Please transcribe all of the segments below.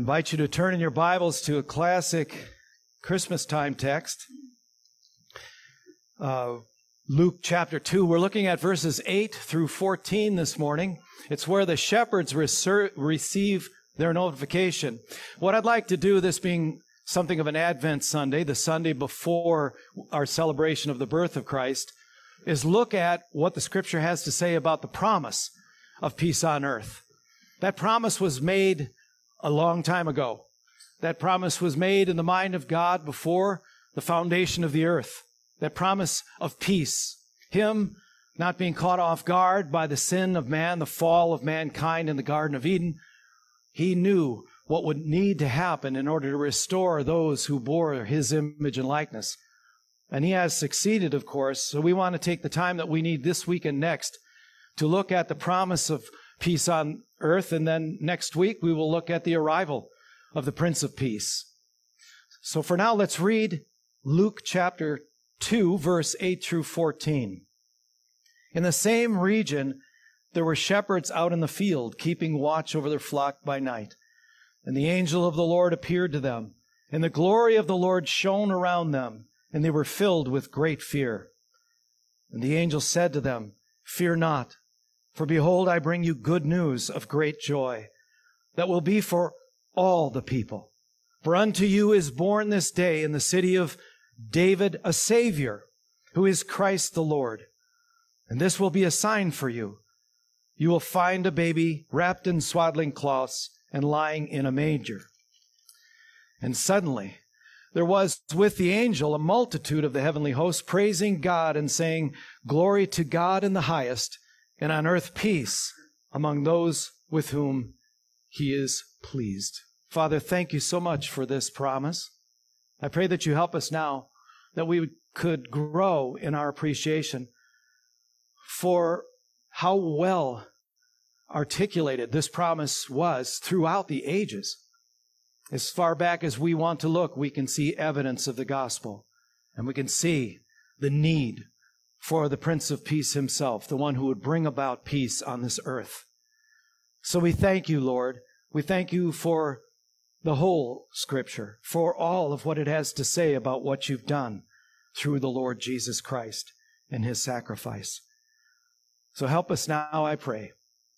invite you to turn in your Bibles to a classic Christmas time text. Uh, Luke chapter 2. We're looking at verses 8 through 14 this morning. It's where the shepherds reser- receive their notification. What I'd like to do, this being something of an Advent Sunday, the Sunday before our celebration of the birth of Christ, is look at what the scripture has to say about the promise of peace on earth. That promise was made a long time ago. That promise was made in the mind of God before the foundation of the earth. That promise of peace. Him not being caught off guard by the sin of man, the fall of mankind in the Garden of Eden. He knew what would need to happen in order to restore those who bore his image and likeness. And he has succeeded, of course. So we want to take the time that we need this week and next to look at the promise of peace on earth. And then next week, we will look at the arrival of the Prince of Peace. So for now, let's read Luke chapter 2, verse 8 through 14. In the same region, there were shepherds out in the field, keeping watch over their flock by night. And the angel of the Lord appeared to them, and the glory of the Lord shone around them, and they were filled with great fear. And the angel said to them, Fear not, for behold, I bring you good news of great joy, that will be for all the people. For unto you is born this day in the city of David a Savior, who is Christ the Lord. And this will be a sign for you. You will find a baby wrapped in swaddling cloths and lying in a manger. And suddenly there was with the angel a multitude of the heavenly hosts praising God and saying, Glory to God in the highest, and on earth peace among those with whom he is pleased. Father, thank you so much for this promise. I pray that you help us now that we could grow in our appreciation for how well articulated this promise was throughout the ages. As far back as we want to look, we can see evidence of the gospel and we can see the need for the Prince of Peace himself, the one who would bring about peace on this earth. So we thank you, Lord. We thank you for the whole scripture, for all of what it has to say about what you've done through the Lord Jesus Christ and his sacrifice. So help us now, I pray,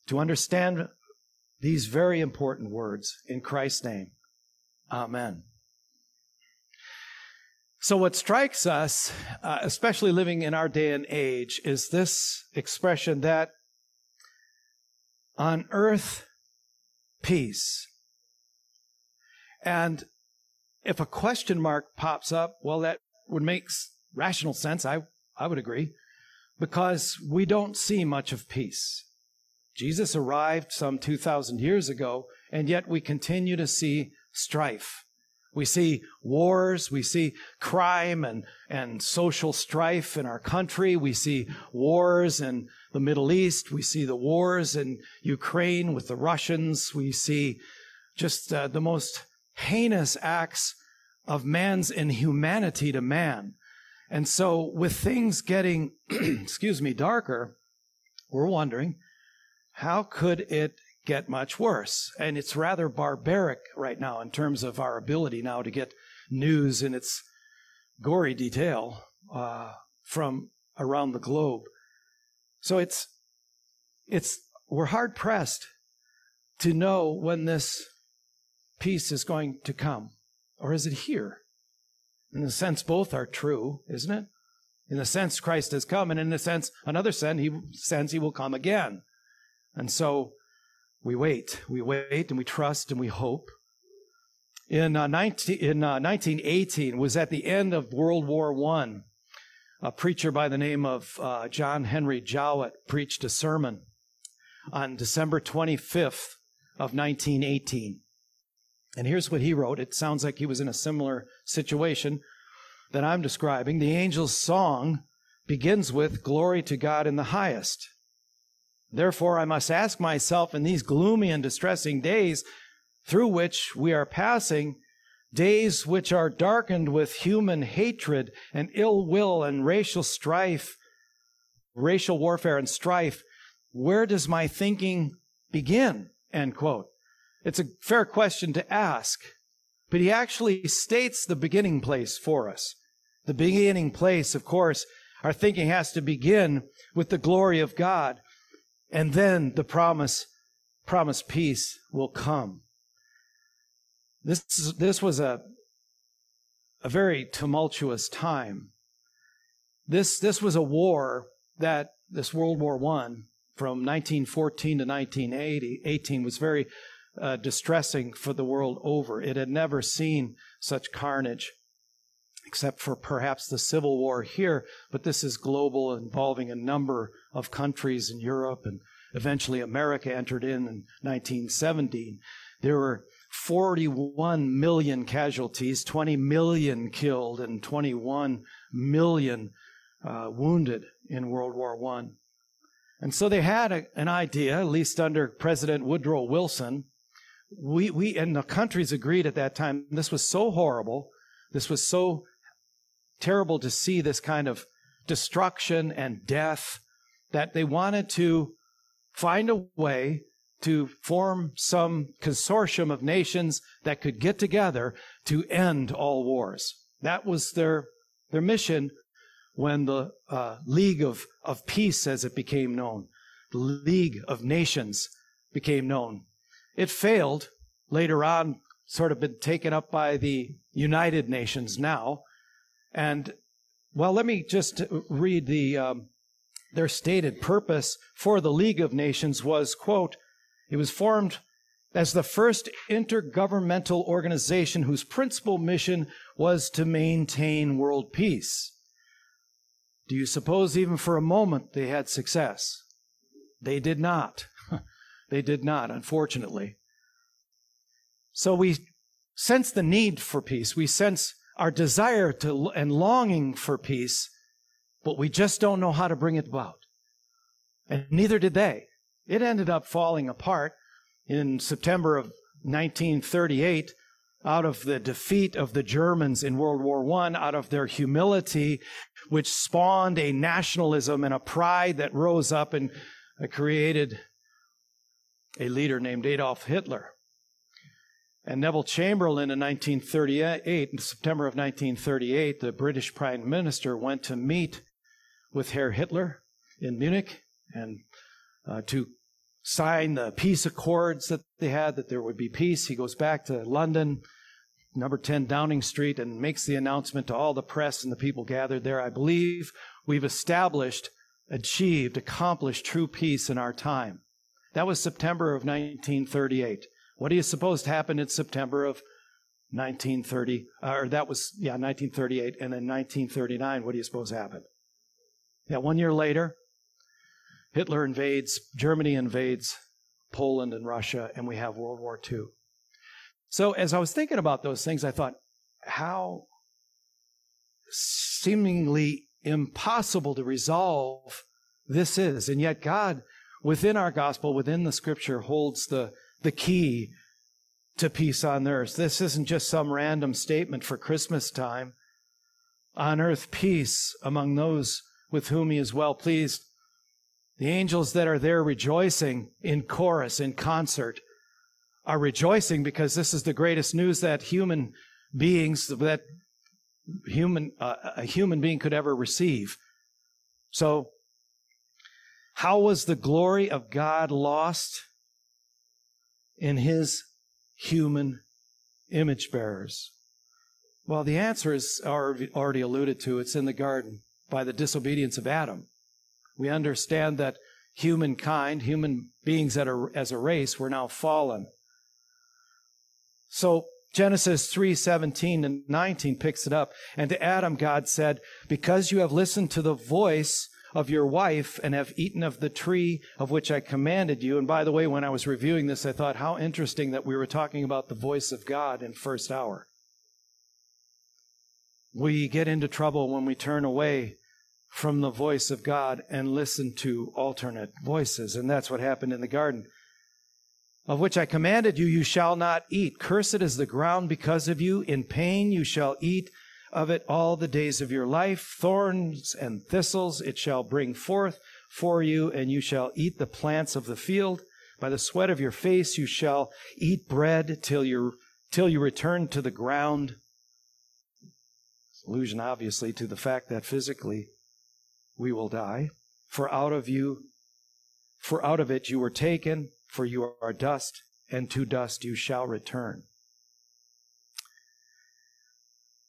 to understand these very important words in Christ's name. Amen. So, what strikes us, uh, especially living in our day and age, is this expression that on earth, peace. And if a question mark pops up, well, that would make rational sense. I, I would agree. Because we don't see much of peace. Jesus arrived some 2,000 years ago, and yet we continue to see strife we see wars, we see crime and, and social strife in our country. We see wars in the Middle East. We see the wars in Ukraine with the Russians. We see just uh, the most heinous acts of man's inhumanity to man. And so, with things getting, excuse me, darker, we're wondering how could it get much worse. And it's rather barbaric right now in terms of our ability now to get news in its gory detail uh, from around the globe. So it's it's we're hard pressed to know when this peace is going to come, or is it here? In a sense, both are true, isn't it? In a sense, Christ has come, and in a sense, another sense, he sense he will come again. And so we wait, we wait, and we trust, and we hope. In, uh, 19, in uh, 1918 was at the end of World War I. A preacher by the name of uh, John Henry Jowett preached a sermon on December 25th of 1918. And here's what he wrote. It sounds like he was in a similar situation that I'm describing. The angel's song begins with Glory to God in the highest. Therefore, I must ask myself in these gloomy and distressing days through which we are passing, days which are darkened with human hatred and ill will and racial strife, racial warfare and strife, where does my thinking begin? End quote. It's a fair question to ask, but he actually states the beginning place for us. The beginning place, of course, our thinking has to begin with the glory of God, and then the promise, promise peace will come. This, this was a, a very tumultuous time. This, this was a war that, this World War I, from 1914 to 1918 was very uh, distressing for the world over. It had never seen such carnage, except for perhaps the Civil War here, but this is global, involving a number of countries in Europe, and eventually America entered in in 1917. There were 41 million casualties, 20 million killed, and 21 million uh, wounded in World War I. And so they had a, an idea, at least under President Woodrow Wilson. We, we, and the countries agreed at that time, this was so horrible, this was so terrible to see this kind of destruction and death that they wanted to find a way to form some consortium of nations that could get together to end all wars. That was their, their mission when the uh, League of, of Peace, as it became known, the League of Nations became known. It failed later on, sort of been taken up by the United Nations now. And, well, let me just read the, um, their stated purpose for the League of Nations was, quote, it was formed as the first intergovernmental organization whose principal mission was to maintain world peace. Do you suppose even for a moment they had success? They did not. they did not, unfortunately. So we sense the need for peace. We sense our desire to and longing for peace, but we just don't know how to bring it about. And neither did they. It ended up falling apart in September of 1938 out of the defeat of the Germans in World War I, out of their humility, which spawned a nationalism and a pride that rose up and created a leader named Adolf Hitler. And Neville Chamberlain in 1938, in September of 1938, the British Prime Minister went to meet with Herr Hitler in Munich and uh, to sign the peace accords that they had, that there would be peace. He goes back to London, number 10 Downing Street, and makes the announcement to all the press and the people gathered there. I believe we've established, achieved, accomplished true peace in our time. That was September of 1938. What do you suppose happened in September of 1930? Uh, or that was, yeah, 1938. And then 1939, what do you suppose happened? Yeah, one year later, Hitler invades, Germany invades Poland and Russia, and we have World War II. So as I was thinking about those things, I thought, how seemingly impossible to resolve this is. And yet God, within our gospel, within the scripture, holds the, the key to peace on earth. This isn't just some random statement for Christmas time. On earth, peace among those with whom he is well pleased. The angels that are there rejoicing in chorus, in concert, are rejoicing because this is the greatest news that human beings, that human, uh, a human being could ever receive. So, how was the glory of God lost? In his human image bearers. Well, the answer is already alluded to. It's in the garden by the disobedience of Adam. We understand that humankind, human beings as a race, were now fallen. So Genesis 3 17 and 19 picks it up. And to Adam, God said, Because you have listened to the voice of your wife and have eaten of the tree of which I commanded you. And by the way, when I was reviewing this, I thought how interesting that we were talking about the voice of God in first hour. We get into trouble when we turn away from the voice of God and listen to alternate voices. And that's what happened in the garden. Of which I commanded you, you shall not eat. Cursed is the ground because of you. In pain you shall eat of it all the days of your life. Thorns and thistles it shall bring forth for you, and you shall eat the plants of the field. By the sweat of your face you shall eat bread till you till you return to the ground. Allusion, obviously, to the fact that physically we will die. For out of you, for out of it you were taken, for you are dust, and to dust you shall return.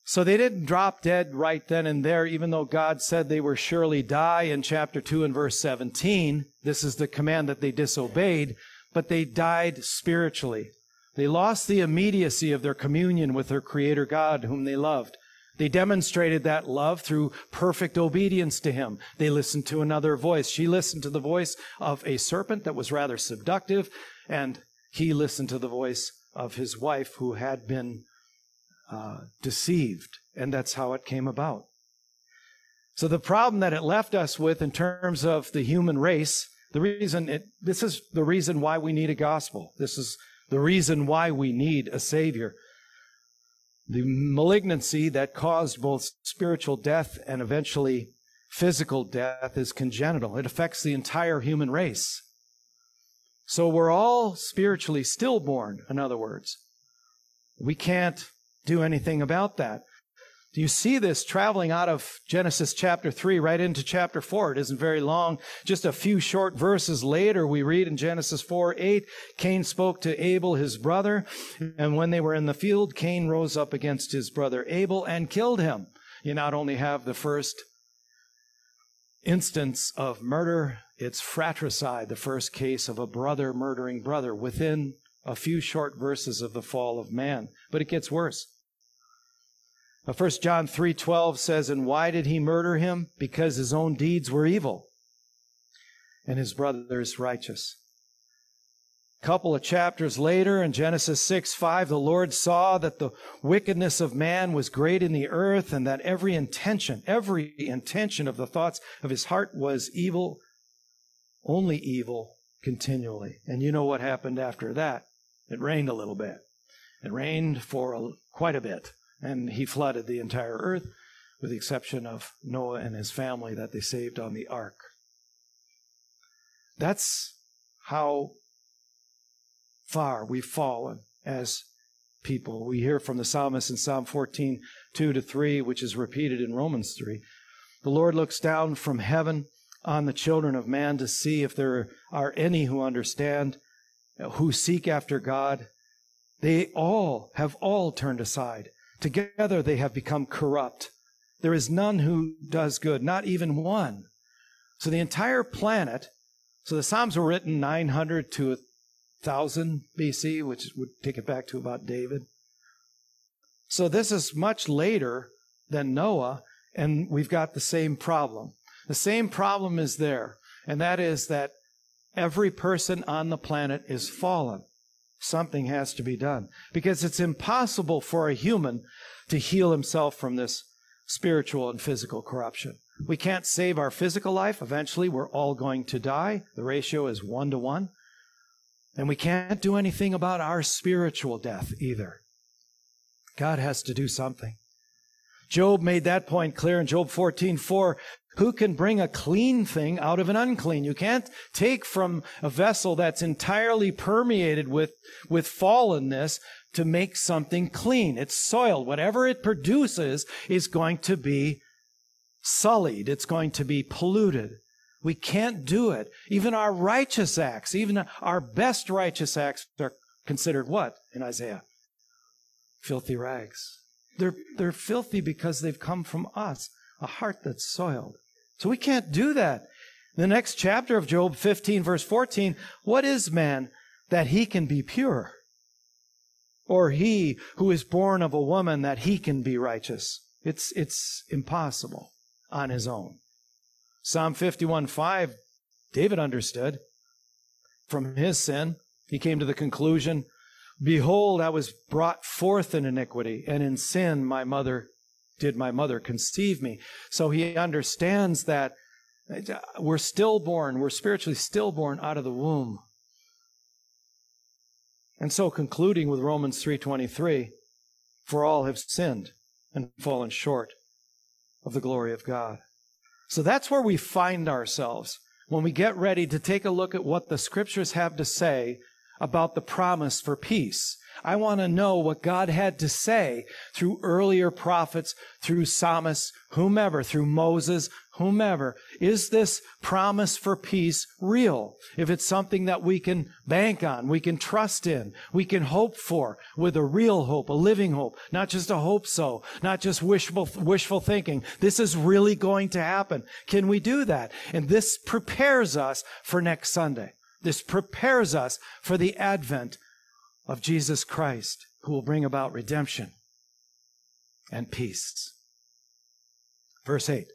So they didn't drop dead right then and there, even though God said they were surely die in chapter 2 and verse 17. This is the command that they disobeyed, but they died spiritually. They lost the immediacy of their communion with their Creator God, whom they loved. They demonstrated that love through perfect obedience to Him. They listened to another voice. She listened to the voice of a serpent that was rather seductive, and he listened to the voice of his wife who had been uh, deceived, and that's how it came about. So the problem that it left us with in terms of the human race, the reason it, this is the reason why we need a gospel. This is the reason why we need a savior. The malignancy that caused both spiritual death and eventually physical death is congenital. It affects the entire human race. So we're all spiritually stillborn, in other words. We can't do anything about that. Do you see this traveling out of Genesis chapter 3 right into chapter 4? It isn't very long. Just a few short verses later, we read in Genesis 4 8, Cain spoke to Abel, his brother, and when they were in the field, Cain rose up against his brother Abel and killed him. You not only have the first instance of murder, it's fratricide, the first case of a brother murdering brother within a few short verses of the fall of man. But it gets worse. 1 John 3:12 says, "And why did he murder him? Because his own deeds were evil, and his brother's righteous." A couple of chapters later in Genesis 6 5, the Lord saw that the wickedness of man was great in the earth, and that every intention, every intention of the thoughts of his heart was evil, only evil continually. And you know what happened after that? It rained a little bit. It rained for a, quite a bit and he flooded the entire earth, with the exception of Noah and his family that they saved on the ark. That's how far we've fallen as people. We hear from the psalmist in Psalm 14, 2 to 3, which is repeated in Romans 3. The Lord looks down from heaven on the children of man to see if there are any who understand, Uh, who seek after God. They all have all turned aside. Together they have become corrupt. There is none who does good, not even one. So the entire planet, so the Psalms were written 900 to 1000 BC, which would take it back to about David. So this is much later than Noah, and we've got the same problem. The same problem is there, and that is that every person on the planet is fallen something has to be done because it's impossible for a human to heal himself from this spiritual and physical corruption. We can't save our physical life. Eventually, we're all going to die. The ratio is one to one. And we can't do anything about our spiritual death either. God has to do something. Job made that point clear in Job 14, 4. Who can bring a clean thing out of an unclean? You can't take from a vessel that's entirely permeated with, with fallenness to make something clean. It's soiled. Whatever it produces is going to be sullied. It's going to be polluted. We can't do it. Even our righteous acts, even our best righteous acts are considered what in Isaiah? Filthy rags. They're, they're filthy because they've come from us, a heart that's soiled. So we can't do that. The next chapter of Job 15, verse 14 What is man that he can be pure? Or he who is born of a woman that he can be righteous? It's, it's impossible on his own. Psalm 51, 5, David understood from his sin. He came to the conclusion Behold, I was brought forth in iniquity, and in sin my mother did my mother conceive me. So he understands that uh, we're stillborn, we're spiritually stillborn out of the womb. And so concluding with Romans 3:23, for all have sinned and fallen short of the glory of God. So that's where we find ourselves. when we get ready to take a look at what the scriptures have to say about the promise for peace. I want to know what God had to say through earlier prophets, through psalmists, whomever, through Moses, whomever. Is this promise for peace real? If it's something that we can bank on, we can trust in, we can hope for with a real hope, a living hope, not just a hope so, not just wishful, wishful thinking. This is really going to happen. Can we do that? And this prepares us for next Sunday. This prepares us for the advent of Jesus Christ, who will bring about redemption and peace. Verse 8.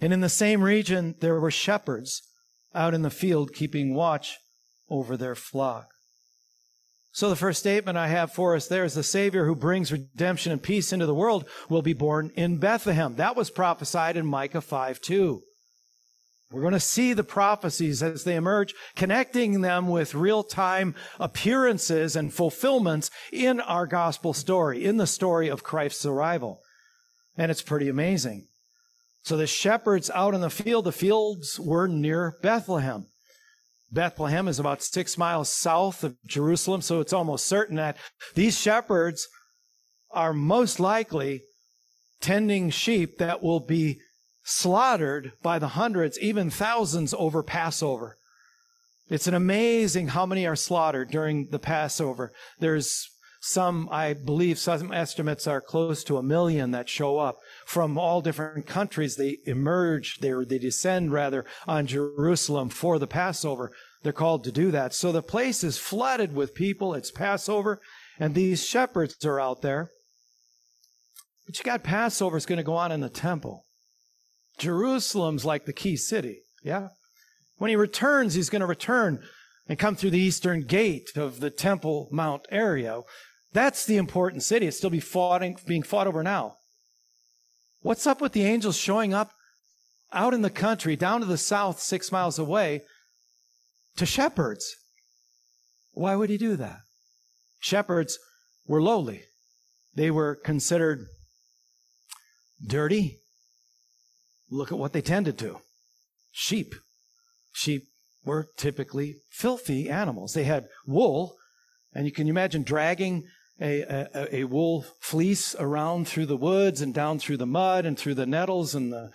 And in the same region there were shepherds out in the field keeping watch over their flock. So the first statement I have for us there is the Savior who brings redemption and peace into the world will be born in Bethlehem. That was prophesied in Micah 5 2. We're going to see the prophecies as they emerge, connecting them with real time appearances and fulfillments in our gospel story, in the story of Christ's arrival. And it's pretty amazing. So the shepherds out in the field, the fields were near Bethlehem. Bethlehem is about six miles south of Jerusalem, so it's almost certain that these shepherds are most likely tending sheep that will be slaughtered by the hundreds, even thousands over Passover. It's an amazing how many are slaughtered during the Passover. There's some, I believe, some estimates are close to a million that show up from all different countries. They emerge, they, they descend rather on Jerusalem for the Passover. They're called to do that. So the place is flooded with people. It's Passover, and these shepherds are out there. But you got Passover is going to go on in the temple. Jerusalem's like the key city. Yeah? When he returns, he's going to return and come through the eastern gate of the Temple Mount area. That's the important city. It's still be fought, being fought over now. What's up with the angels showing up out in the country, down to the south, six miles away, to shepherds? Why would he do that? Shepherds were lowly. They were considered dirty, Look at what they tended to sheep. Sheep were typically filthy animals. They had wool, and you can imagine dragging a, a, a, wool fleece around through the woods and down through the mud and through the nettles and the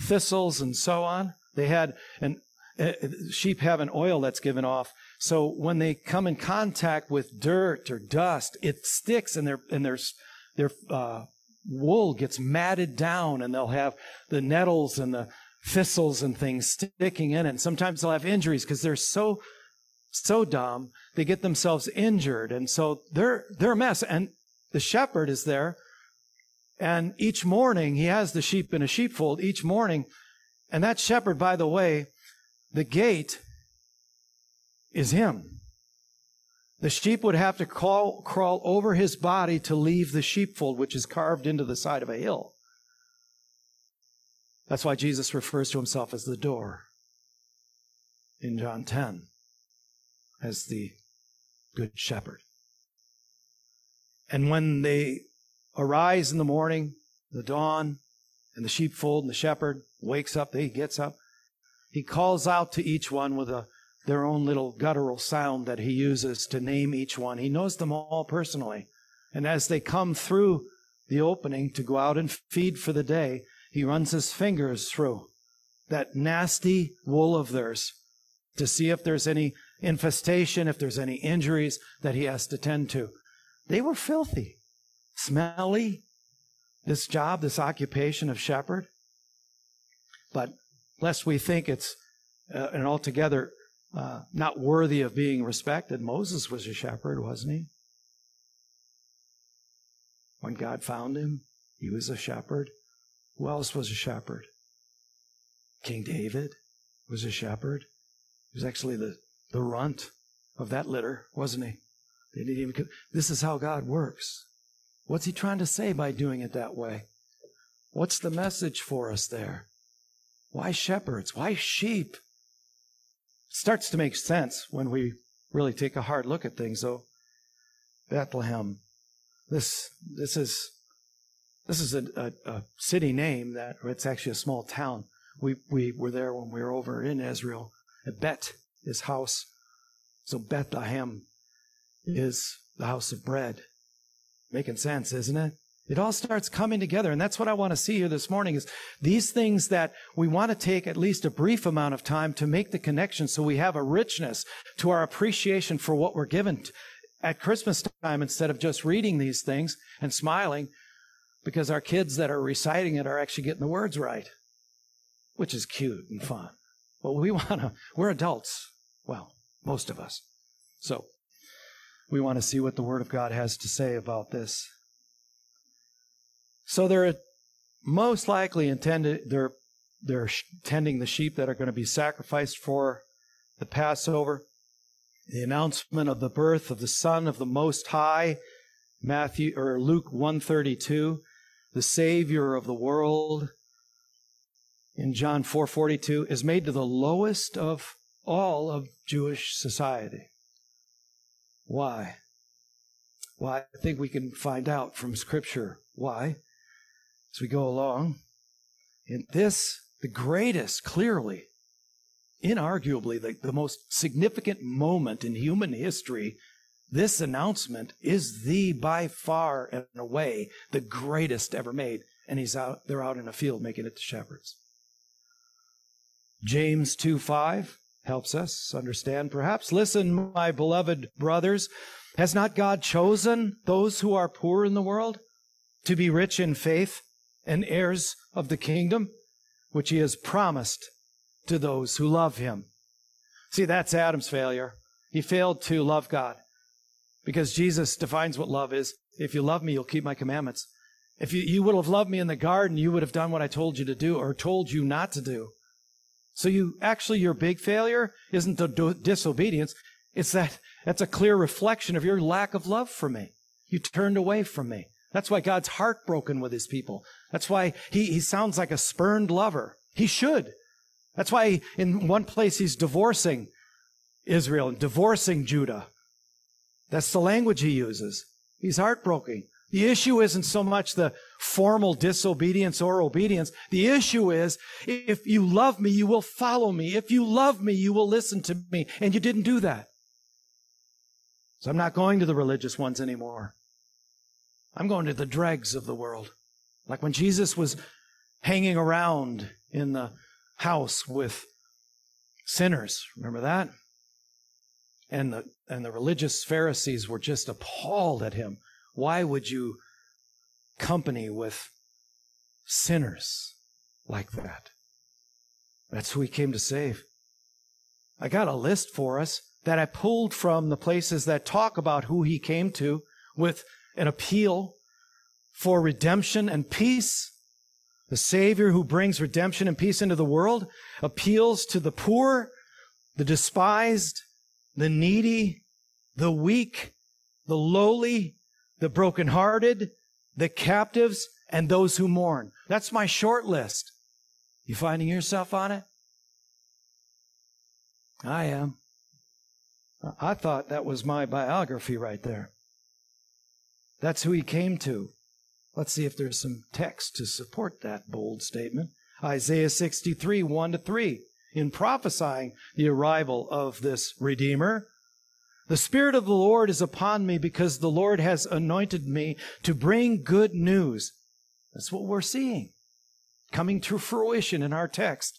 thistles and so on. They had, and uh, sheep have an oil that's given off. So when they come in contact with dirt or dust, it sticks and their, and their, their uh, wool gets matted down and they'll have the nettles and the thistles and things sticking in it. And sometimes they'll have injuries because they're so so dumb they get themselves injured. And so they're they're a mess. And the shepherd is there. And each morning he has the sheep in a sheepfold each morning. And that shepherd by the way the gate is him the sheep would have to crawl, crawl over his body to leave the sheepfold, which is carved into the side of a hill. That's why Jesus refers to himself as the door in John 10 as the good shepherd. And when they arise in the morning, the dawn, and the sheepfold and the shepherd wakes up, he gets up, he calls out to each one with a their own little guttural sound that he uses to name each one. He knows them all personally. And as they come through the opening to go out and feed for the day, he runs his fingers through that nasty wool of theirs to see if there's any infestation, if there's any injuries that he has to tend to. They were filthy, smelly, this job, this occupation of shepherd. But lest we think it's uh, an altogether uh, not worthy of being respected. Moses was a shepherd, wasn't he? When God found him, he was a shepherd. Who else was a shepherd? King David was a shepherd. He was actually the, the runt of that litter, wasn't he? They didn't even. This is how God works. What's he trying to say by doing it that way? What's the message for us there? Why shepherds? Why sheep? Starts to make sense when we really take a hard look at things, though. Bethlehem. This this is this is a, a, a city name that it's actually a small town. We, we were there when we were over in Israel at Bet, his house. So Bethlehem hmm. is the house of bread. Making sense, isn't it? It all starts coming together. And that's what I want to see here this morning is these things that we want to take at least a brief amount of time to make the connection so we have a richness to our appreciation for what we're given at Christmas time instead of just reading these things and smiling because our kids that are reciting it are actually getting the words right, which is cute and fun. But we want to, we're adults. Well, most of us. So we want to see what the Word of God has to say about this. So they're most likely intended, they're, they're tending the sheep that are going to be sacrificed for the Passover. The announcement of the birth of the Son of the Most High, Matthew or Luke 132, the Savior of the world in John 4:42 is made to the lowest of all of Jewish society. Why? Well, I think we can find out from Scripture why as we go along. In this, the greatest, clearly, inarguably, the, the most significant moment in human history, this announcement is the by far and away the greatest ever made. And he's out, they're out in a field making it to shepherds. James 2 5 helps us understand perhaps. Listen, my beloved brothers, has not God chosen those who are poor in the world to be rich in faith and heirs of the kingdom, which he has promised to those who love him? See, that's Adam's failure. He failed to love God because Jesus defines what love is. If you love me, you'll keep my commandments. If you, you would have loved me in the garden, you would have done what I told you to do or told you not to do. So you actually, your big failure isn't the do- disobedience. It's that that's a clear reflection of your lack of love for me. You turned away from me. That's why God's heartbroken with his people. That's why he, he sounds like a spurned lover. He should. That's why in one place he's divorcing Israel and divorcing Judah. That's the language he uses. He's heartbroken. The issue isn't so much the formal disobedience or obedience. The issue is, if you love me, you will follow me. If you love me, you will listen to me. And you didn't do that. So I'm not going to the religious ones anymore. I'm going to the dregs of the world. Like when Jesus was hanging around in the house with sinners. Remember that? And the, and the religious Pharisees were just appalled at him why would you company with sinners like that? That's who he came to save. I got a list for us that I pulled from the places that talk about who he came to with an appeal for redemption and peace. The Savior who brings redemption and peace into the world appeals to the poor, the despised, the needy, the weak, the lowly, the brokenhearted, the captives, and those who mourn. That's my short list. You finding yourself on it? I am. I thought that was my biography right there. That's who he came to. Let's see if there's some text to support that bold statement. Isaiah 63, 1 to 3. In prophesying the arrival of this Redeemer, the Spirit of the Lord is upon me because the Lord has anointed me to bring good news. That's what we're seeing coming to fruition in our text.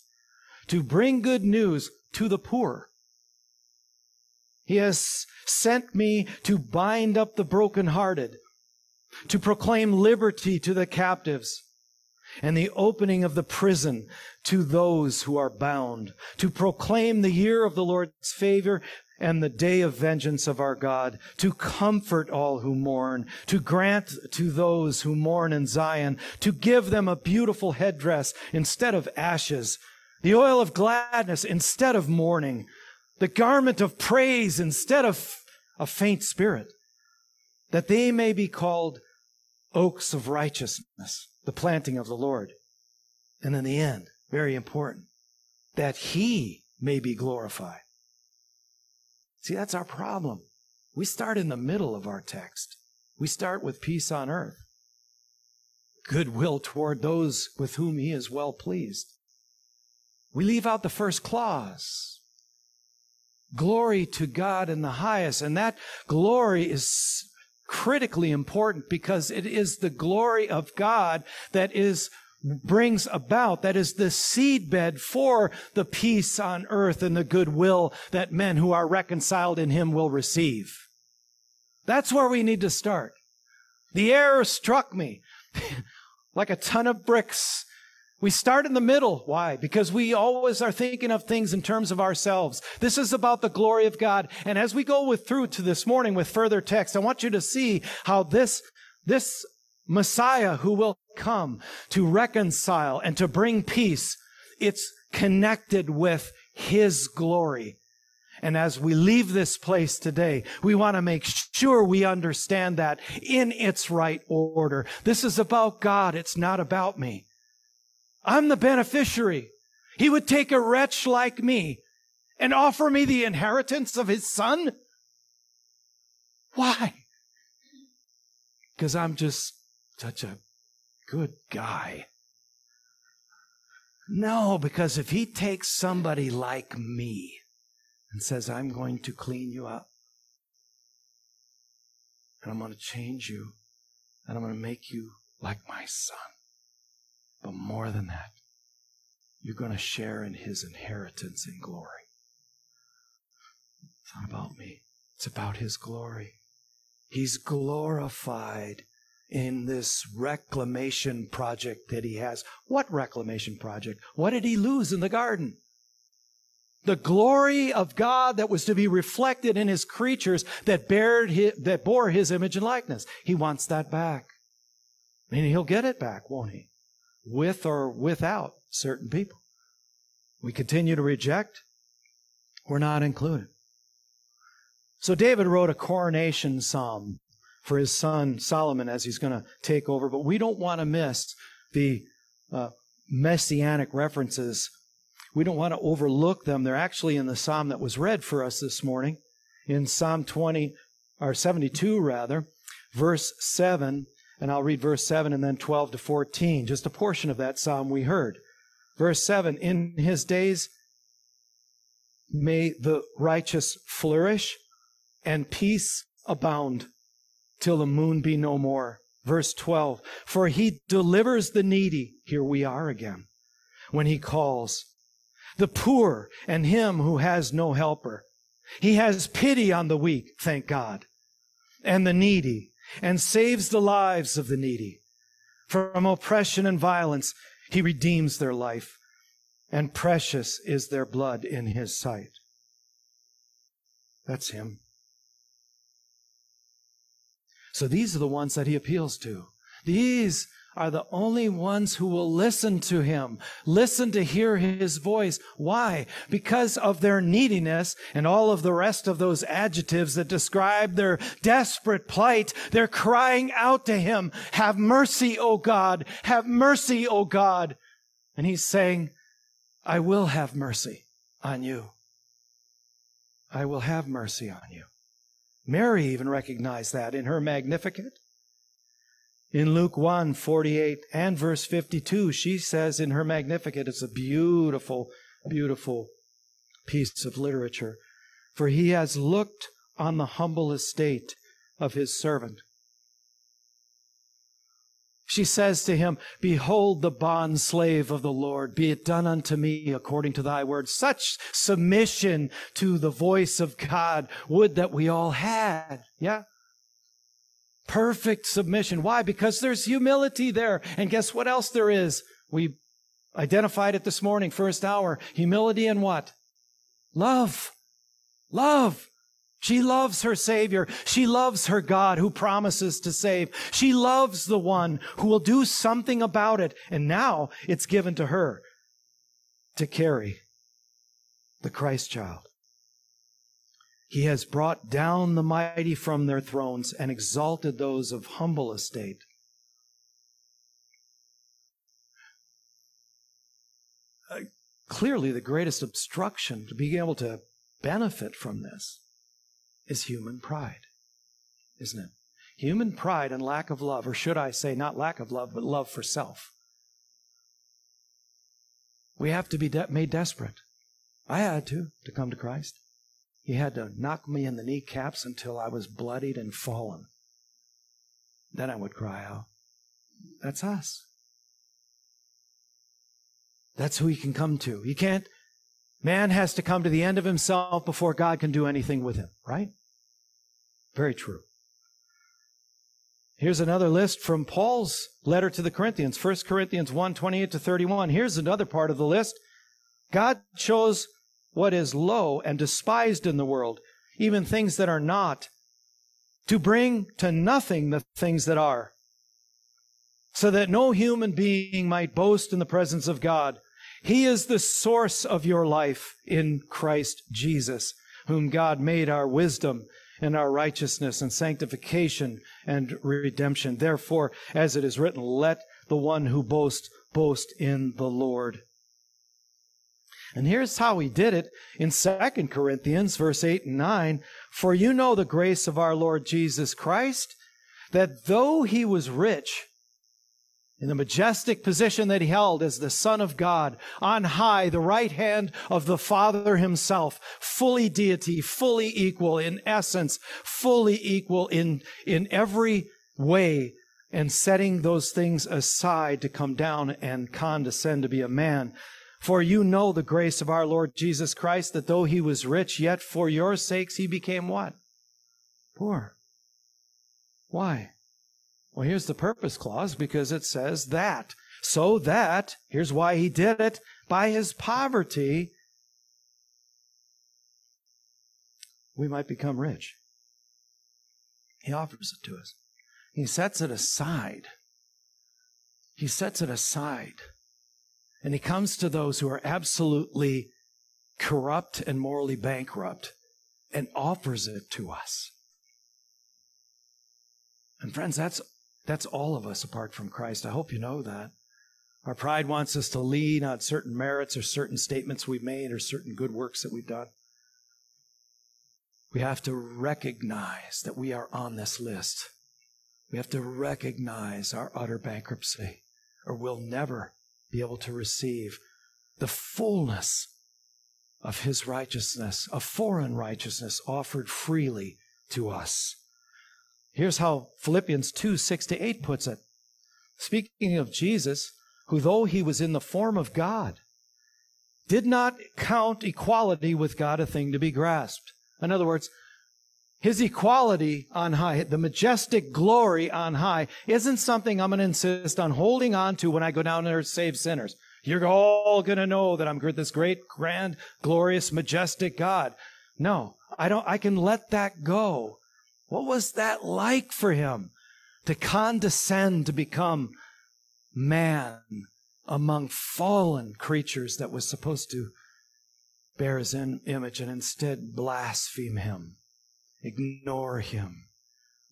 To bring good news to the poor. He has sent me to bind up the brokenhearted, to proclaim liberty to the captives, and the opening of the prison to those who are bound, to proclaim the year of the Lord's favor and the day of vengeance of our God, to comfort all who mourn, to grant to those who mourn in Zion, to give them a beautiful headdress instead of ashes, the oil of gladness instead of mourning, the garment of praise instead of a faint spirit, that they may be called oaks of righteousness, the planting of the Lord. And in the end, very important, that he may be glorified. See, that's our problem. We start in the middle of our text. We start with peace on earth, goodwill toward those with whom he is well pleased. we leave out the first clause. Glory to God in the highest. And that glory is critically important because it is the glory of God that is brings about, that is the seedbed for the peace on earth and the goodwill that men who are reconciled in him will receive. That's where we need to start. The error struck me like a ton of bricks we start in the middle. Why? Because we always are thinking of things in terms of ourselves. This is about the glory of God. And as we go with, through to this morning with further text, I want you to see how this, this Messiah who will come to reconcile and to bring peace, it's connected with his glory. And as we leave this place today, we want to make sure we understand that in its right order. This is about God. It's not about me. I'm the beneficiary. He would take a wretch like me and offer me the inheritance of his son? Why? Because I'm just such a good guy. No, because if he takes somebody like me and says, I'm going to clean you up, and I'm going to change you, and I'm going to make you like my son. But more than that, you're going to share in his inheritance and glory. It's not about me, it's about his glory. He's glorified in this reclamation project that he has. What reclamation project? What did he lose in the garden? The glory of God that was to be reflected in his creatures that, his, that bore his image and likeness. He wants that back. I mean, he'll get it back, won't he? With or without certain people. We continue to reject, we're not included. So David wrote a coronation psalm for his son Solomon as he's going to take over, but we don't want to miss the uh, messianic references. We don't want to overlook them. They're actually in the psalm that was read for us this morning, in Psalm 20 or 72 rather, verse 7 and I'll read verse 7 and then 12 to 14, just a portion of that psalm we heard. Verse 7 In his days may the righteous flourish and peace abound till the moon be no more. Verse 12 For he delivers the needy, here we are again, when he calls, the poor and him who has no helper. He has pity on the weak, thank God, and the needy and saves the lives of the needy. From oppression and violence, he redeems their life, and precious is their blood in his sight. That's him. So these are the ones that he appeals to. These are the only ones who will listen to him, listen to hear his voice. Why? Because of their neediness and all of the rest of those adjectives that describe their desperate plight. They're crying out to him, have mercy, O God, have mercy, O God. And he's saying, I will have mercy on you. I will have mercy on you. Mary even recognized that in her Magnificat. In Luke 1 48 and verse 52, she says in her Magnificat, it's a beautiful, beautiful piece of literature. For he has looked on the humble estate of his servant. She says to him, Behold the bond slave of the Lord, be it done unto me according to thy word. Such submission to the voice of God would that we all had. Yeah? Perfect submission. Why? Because there's humility there. And guess what else there is? We identified it this morning, first hour. Humility and what? Love. Love. She loves her Savior. She loves her God who promises to save. She loves the one who will do something about it. And now it's given to her to carry the Christ child. He has brought down the mighty from their thrones and exalted those of humble estate. Uh, clearly, the greatest obstruction to being able to benefit from this is human pride, isn't it? Human pride and lack of love, or should I say, not lack of love, but love for self. We have to be de- made desperate. I had to, to come to Christ. He had to knock me in the kneecaps until I was bloodied and fallen. Then I would cry out. That's us. That's who he can come to. He can't, man has to come to the end of himself before God can do anything with him, right? Very true. Here's another list from Paul's letter to the Corinthians, 1 Corinthians 1 28 to 31. Here's another part of the list. God chose what is low and despised in the world, even things that are not, to bring to nothing the things that are, so that no human being might boast in the presence of God. He is the source of your life in Christ Jesus, whom God made our wisdom and our righteousness and sanctification and redemption. Therefore, as it is written, let the one who boasts boast in the Lord. And here's how he did it in 2 Corinthians, verse 8 and 9. For you know the grace of our Lord Jesus Christ, that though he was rich, in the majestic position that he held as the Son of God, on high, the right hand of the Father himself, fully deity, fully equal in essence, fully equal in, in every way, and setting those things aside to come down and condescend to be a man. For you know the grace of our Lord Jesus Christ, that though he was rich, yet for your sakes he became what? Poor. Why? Well, here's the purpose clause because it says that. So that, here's why he did it, by his poverty, we might become rich. He offers it to us. He sets it aside. He sets it aside and he comes to those who are absolutely corrupt and morally bankrupt and offers it to us. And friends, that's, that's all of us apart from Christ. I hope you know that. Our pride wants us to lean on certain merits or certain statements we've made or certain good works that we've done. We have to recognize that we are on this list. We have to recognize our utter bankruptcy, or we'll never be able to receive the fullness of his righteousness, a foreign righteousness offered freely to us. Here's how Philippians 2 6 to 8 puts it. Speaking of Jesus, who though he was in the form of God, did not count equality with God a thing to be grasped. In other words, his equality on high, the majestic glory on high, isn't something I'm going to insist on holding on to when I go down there to save sinners. You're all going to know that I'm this great, grand, glorious, majestic God. No, I don't, I can let that go. What was that like for him to condescend to become man among fallen creatures that was supposed to bear his image and instead blaspheme him? Ignore Him,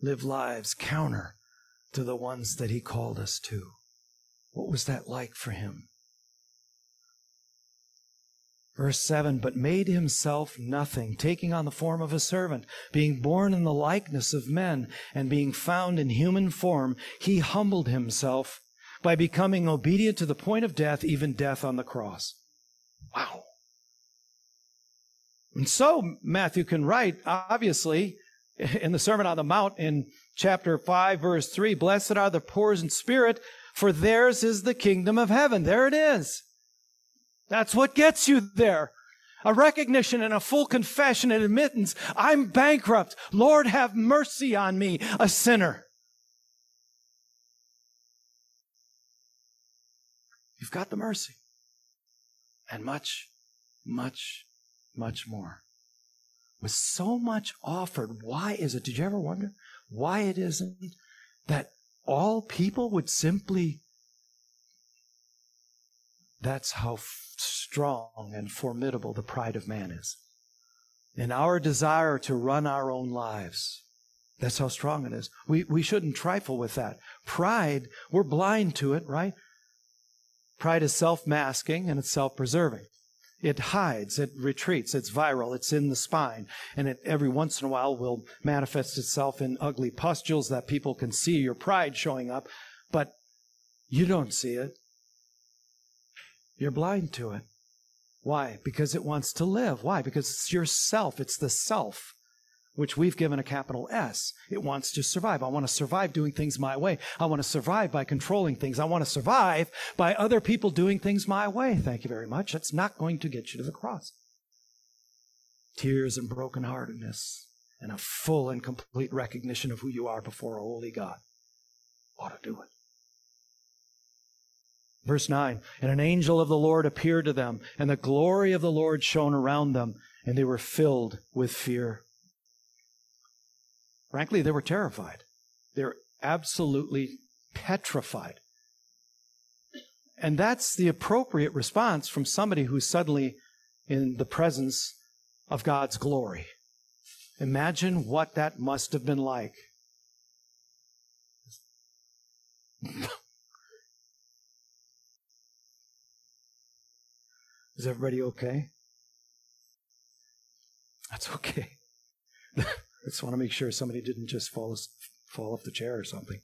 live lives counter to the ones that He called us to. What was that like for Him? Verse 7 But made himself nothing, taking on the form of a servant, being born in the likeness of men, and being found in human form, he humbled himself by becoming obedient to the point of death, even death on the cross. Wow. And so Matthew can write, obviously, in the Sermon on the Mount in chapter 5, verse 3, Blessed are the poor in spirit, for theirs is the kingdom of heaven. There it is. That's what gets you there. A recognition and a full confession and admittance. I'm bankrupt. Lord, have mercy on me, a sinner. You've got the mercy. And much, much much more. With so much offered, why is it? Did you ever wonder why it isn't that all people would simply. That's how strong and formidable the pride of man is. In our desire to run our own lives, that's how strong it is. We, we shouldn't trifle with that. Pride, we're blind to it, right? Pride is self masking and it's self preserving. It hides, it retreats, it's viral, it's in the spine, and it every once in a while will manifest itself in ugly pustules that people can see your pride showing up, but you don't see it. You're blind to it. Why? Because it wants to live. Why? Because it's yourself. It's the self, which we've given a capital S. It wants to survive. I want to survive doing things my way. I want to survive by controlling things. I want to survive by other people doing things my way. Thank you very much. That's not going to get you to the cross. Tears and brokenheartedness and a full and complete recognition of who you are before a holy God ought to do it. Verse 9 And an angel of the Lord appeared to them, and the glory of the Lord shone around them, and they were filled with fear. Frankly, they were terrified. They're absolutely petrified. And that's the appropriate response from somebody who's suddenly in the presence of God's glory. Imagine what that must have been like. Is everybody okay? That's okay. I just want to make sure somebody didn't just fall, fall off the chair or something.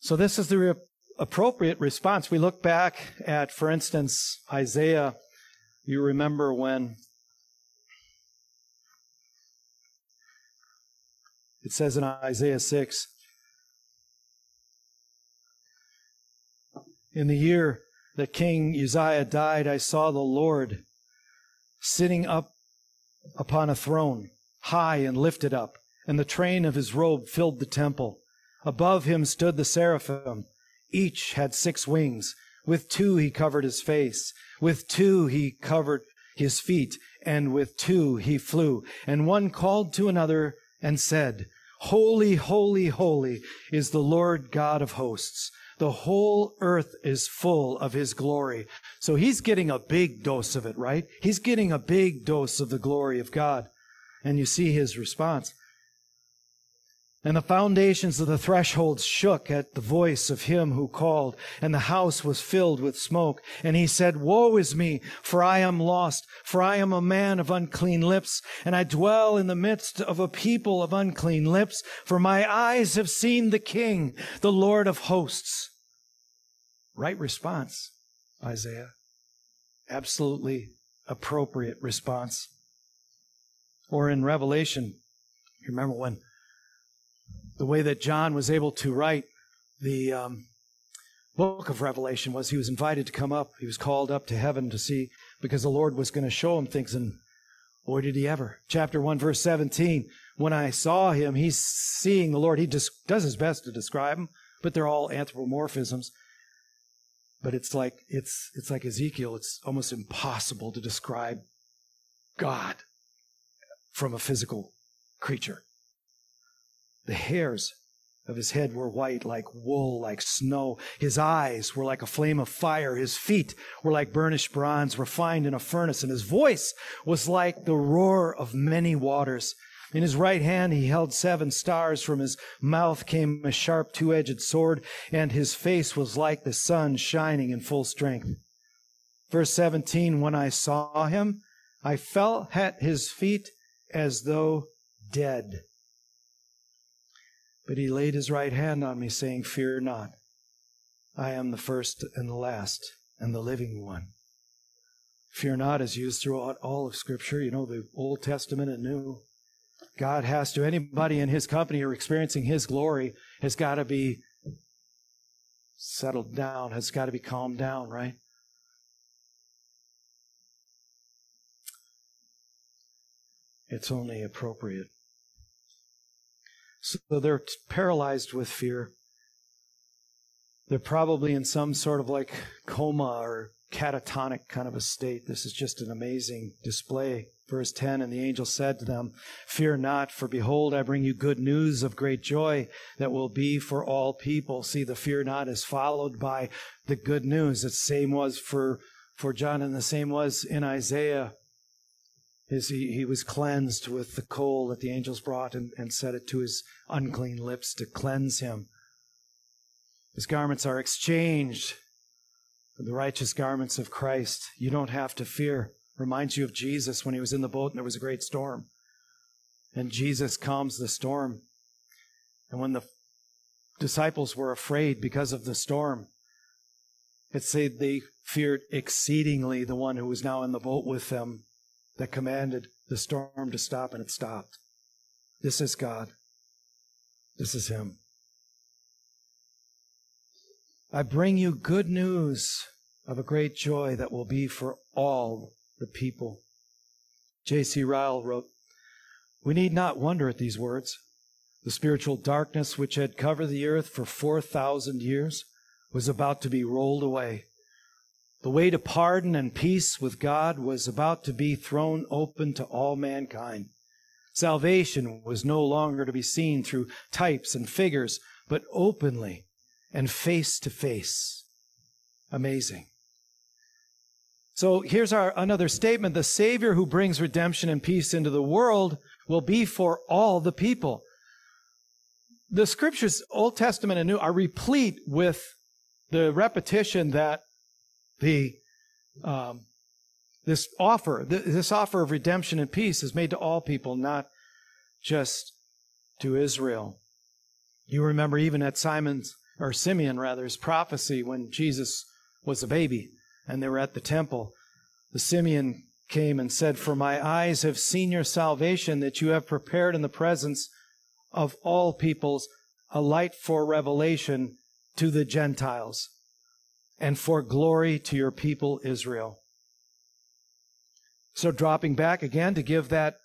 So, this is the re- appropriate response. We look back at, for instance, Isaiah. You remember when it says in Isaiah 6 In the year that King Uzziah died, I saw the Lord sitting up upon a throne, high and lifted up, and the train of his robe filled the temple. Above him stood the seraphim. Each had six wings. With two he covered his face. With two he covered his feet. And with two he flew. And one called to another and said, Holy, holy, holy is the Lord God of hosts. The whole earth is full of his glory. So he's getting a big dose of it, right? He's getting a big dose of the glory of God. And you see his response. And the foundations of the thresholds shook at the voice of him who called, and the house was filled with smoke. And he said, Woe is me, for I am lost, for I am a man of unclean lips, and I dwell in the midst of a people of unclean lips, for my eyes have seen the King, the Lord of hosts. Right response, Isaiah. Absolutely appropriate response. Or in Revelation, remember when the way that John was able to write the um, book of Revelation was he was invited to come up. He was called up to heaven to see because the Lord was going to show him things. And boy, did he ever. Chapter 1, verse 17. When I saw him, he's seeing the Lord. He just does his best to describe him, but they're all anthropomorphisms. But it's like it's it's like Ezekiel. It's almost impossible to describe God from a physical creature. The hairs of his head were white like wool, like snow. His eyes were like a flame of fire. His feet were like burnished bronze, refined in a furnace. And his voice was like the roar of many waters. In his right hand he held seven stars. From his mouth came a sharp two edged sword, and his face was like the sun shining in full strength. Verse 17 When I saw him, I fell at his feet as though dead. But he laid his right hand on me, saying, Fear not. I am the first and the last and the living one. Fear not is used throughout all of Scripture, you know, the Old Testament and New. God has to, anybody in his company or experiencing his glory has got to be settled down, has got to be calmed down, right? It's only appropriate. So they're paralyzed with fear. They're probably in some sort of like coma or catatonic kind of a state. This is just an amazing display. Verse 10 And the angel said to them, Fear not, for behold, I bring you good news of great joy that will be for all people. See, the fear not is followed by the good news. The same was for, for John, and the same was in Isaiah is he, he was cleansed with the coal that the angels brought and, and set it to his unclean lips to cleanse him. His garments are exchanged for the righteous garments of Christ. You don't have to fear. Reminds you of Jesus when he was in the boat and there was a great storm. And Jesus calms the storm. And when the disciples were afraid because of the storm, it said they feared exceedingly the one who was now in the boat with them that commanded the storm to stop, and it stopped. This is God. This is Him. I bring you good news of a great joy that will be for all the people. J.C. Ryle wrote, We need not wonder at these words. The spiritual darkness which had covered the earth for 4,000 years was about to be rolled away. The way to pardon and peace with God was about to be thrown open to all mankind. Salvation was no longer to be seen through types and figures, but openly and face to face. Amazing. So here's our another statement. The Savior who brings redemption and peace into the world will be for all the people. The scriptures, Old Testament and New, are replete with the repetition that the um, this offer, this offer of redemption and peace is made to all people, not just to Israel. You remember even at Simon's or Simeon rather's prophecy when Jesus was a baby and they were at the temple. The Simeon came and said, For my eyes have seen your salvation that you have prepared in the presence of all peoples a light for revelation to the Gentiles and for glory to your people Israel. So, dropping back again to give that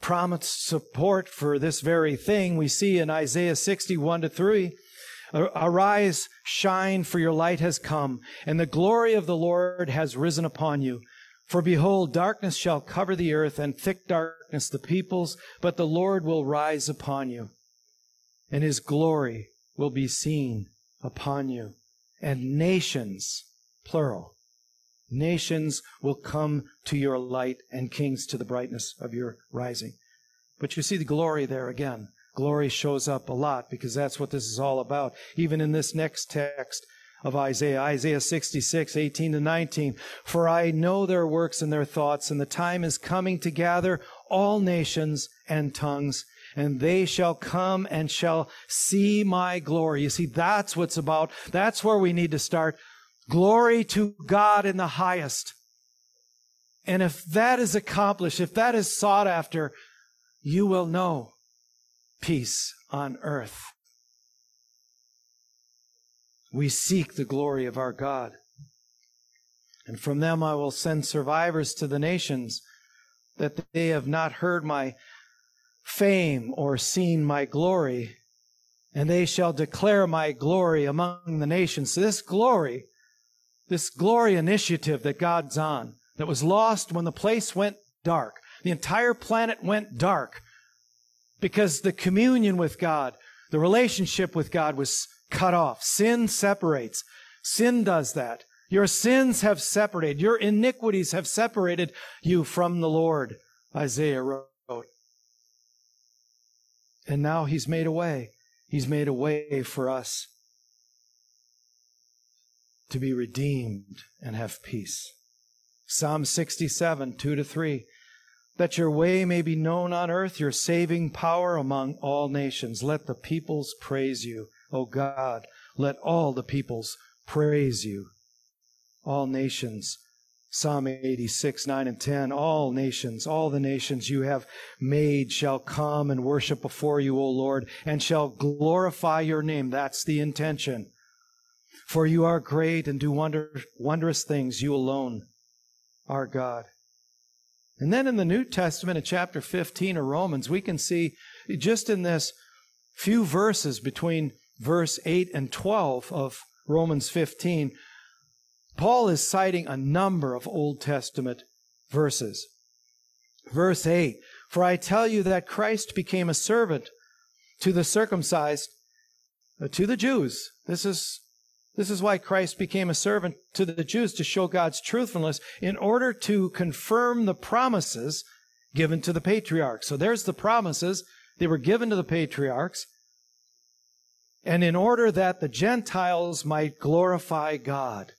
promised support for this very thing, we see in Isaiah 61 to 3 Arise, shine, for your light has come, and the glory of the Lord has risen upon you. For behold, darkness shall cover the earth, and thick darkness the peoples, but the Lord will rise upon you, and his glory will be seen upon you. And nations, plural, nations will come to your light, and kings to the brightness of your rising. But you see the glory there again. Glory shows up a lot because that's what this is all about. Even in this next text of Isaiah, Isaiah 66, 18 to 19. For I know their works and their thoughts, and the time is coming to gather all nations and tongues, and they shall come and shall see my glory. You see, that's what's about. That's where we need to start. Glory to God in the highest. And if that is accomplished, if that is sought after, you will know peace on earth. We seek the glory of our God. And from them I will send survivors to the nations, that they have not heard my fame or seen my glory, and they shall declare my glory among the nations. So this glory, this glory initiative that God's on, that was lost when the place went dark, the entire planet went dark because the communion with God, the relationship with God was cut off. Sin separates. Sin does that. Your sins have separated. Your iniquities have separated you from the Lord, Isaiah wrote. And now he's made a way. He's made a way for us to be redeemed and have peace. Psalm 67, 2 to 3 that your way may be known on earth, your saving power among all nations. Let the peoples praise you, O God. Let all the peoples praise you. All nations. Psalm 86, 9 and 10. All nations, all the nations you have made shall come and worship before you, O Lord, and shall glorify your name. That's the intention. For you are great and do wonder, wondrous things, you alone, are God. And then in the New Testament, in chapter 15 of Romans, we can see just in this few verses between verse 8 and 12 of Romans 15, Paul is citing a number of Old Testament verses. Verse 8 For I tell you that Christ became a servant to the circumcised, uh, to the Jews. This is this is why Christ became a servant to the Jews to show God's truthfulness in order to confirm the promises given to the patriarchs. So there's the promises. They were given to the patriarchs. And in order that the Gentiles might glorify God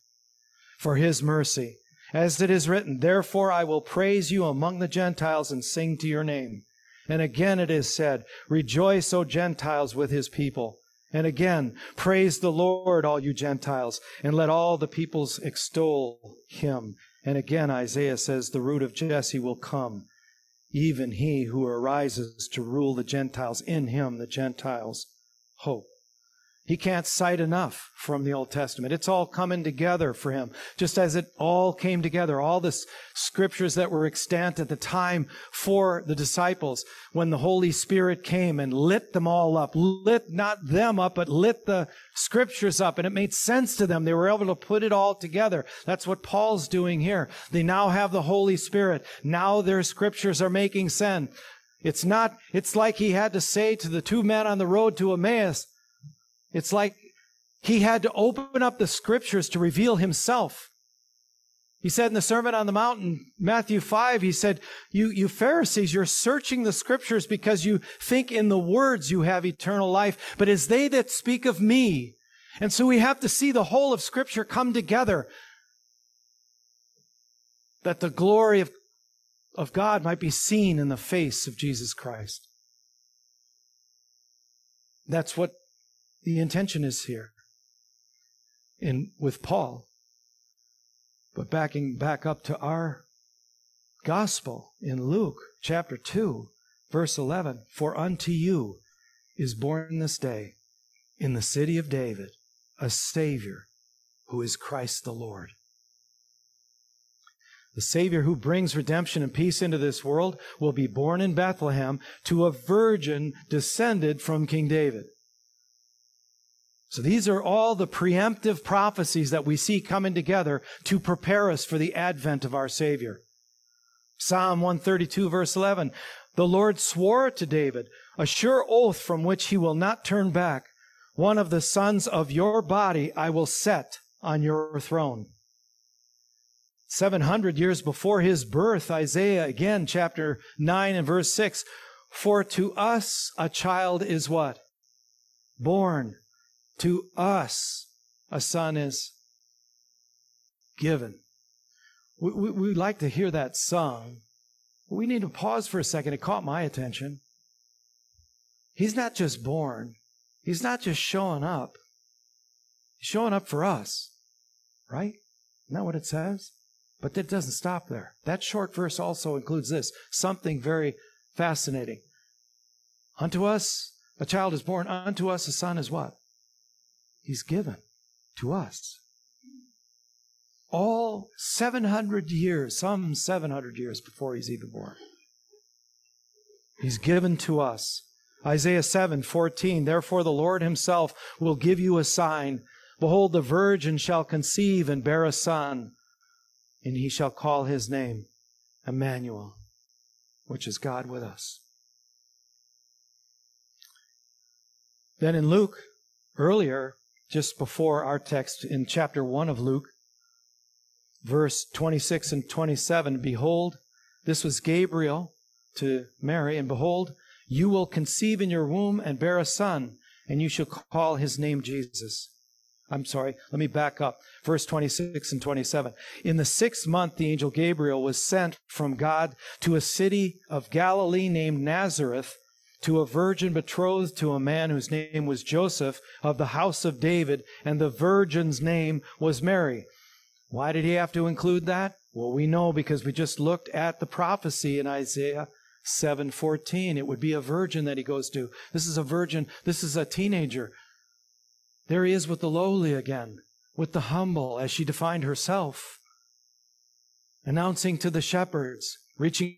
for his mercy. As it is written, Therefore I will praise you among the Gentiles and sing to your name. And again it is said, Rejoice, O Gentiles, with his people And again, praise the Lord, all you Gentiles, and let all the peoples extol him. And again, Isaiah says, the root of Jesse will come, even he who arises to rule the Gentiles. In him, the Gentiles hope. He can't cite enough from the Old Testament. It's all coming together for him, just as it all came together. All the scriptures that were extant at the time for the disciples when the Holy Spirit came and lit them all up, lit not them up, but lit the scriptures up, and it made sense to them. They were able to put it all together. That's what Paul's doing here. They now have the Holy Spirit. Now their scriptures are making sense. It's not, it's like he had to say to the two men on the road to Emmaus, it's like he had to open up the scriptures to reveal himself. He said in the Sermon on the Mount in Matthew 5, he said, you, you Pharisees, you're searching the scriptures because you think in the words you have eternal life, but it's they that speak of me. And so we have to see the whole of scripture come together that the glory of, of God might be seen in the face of Jesus Christ. That's what the intention is here in with Paul. But backing back up to our gospel in Luke chapter 2, verse 11 For unto you is born this day in the city of David a Savior who is Christ the Lord. The Savior who brings redemption and peace into this world will be born in Bethlehem to a virgin descended from King David. So these are all the preemptive prophecies that we see coming together to prepare us for the advent of our Savior. Psalm 132 verse 11. The Lord swore to David, a sure oath from which he will not turn back. One of the sons of your body I will set on your throne. 700 years before his birth, Isaiah again, chapter 9 and verse 6. For to us a child is what? Born to us, a son is given. We, we, we like to hear that sung. We need to pause for a second. It caught my attention. He's not just born. He's not just showing up. He's showing up for us. Right? Isn't that what it says? But that doesn't stop there. That short verse also includes this something very fascinating. Unto us a child is born, unto us a son is what? He's given to us. All 700 years, some 700 years before he's even born. He's given to us. Isaiah 7 14. Therefore, the Lord himself will give you a sign. Behold, the virgin shall conceive and bear a son, and he shall call his name Emmanuel, which is God with us. Then in Luke, earlier, just before our text in chapter 1 of Luke, verse 26 and 27 Behold, this was Gabriel to Mary, and behold, you will conceive in your womb and bear a son, and you shall call his name Jesus. I'm sorry, let me back up. Verse 26 and 27. In the sixth month, the angel Gabriel was sent from God to a city of Galilee named Nazareth to a virgin betrothed to a man whose name was Joseph of the house of David, and the virgin's name was Mary. Why did he have to include that? Well, we know because we just looked at the prophecy in Isaiah 7:14. It would be a virgin that he goes to. This is a virgin, this is a teenager. There he is with the lowly again, with the humble as she defined herself, announcing to the shepherds, reaching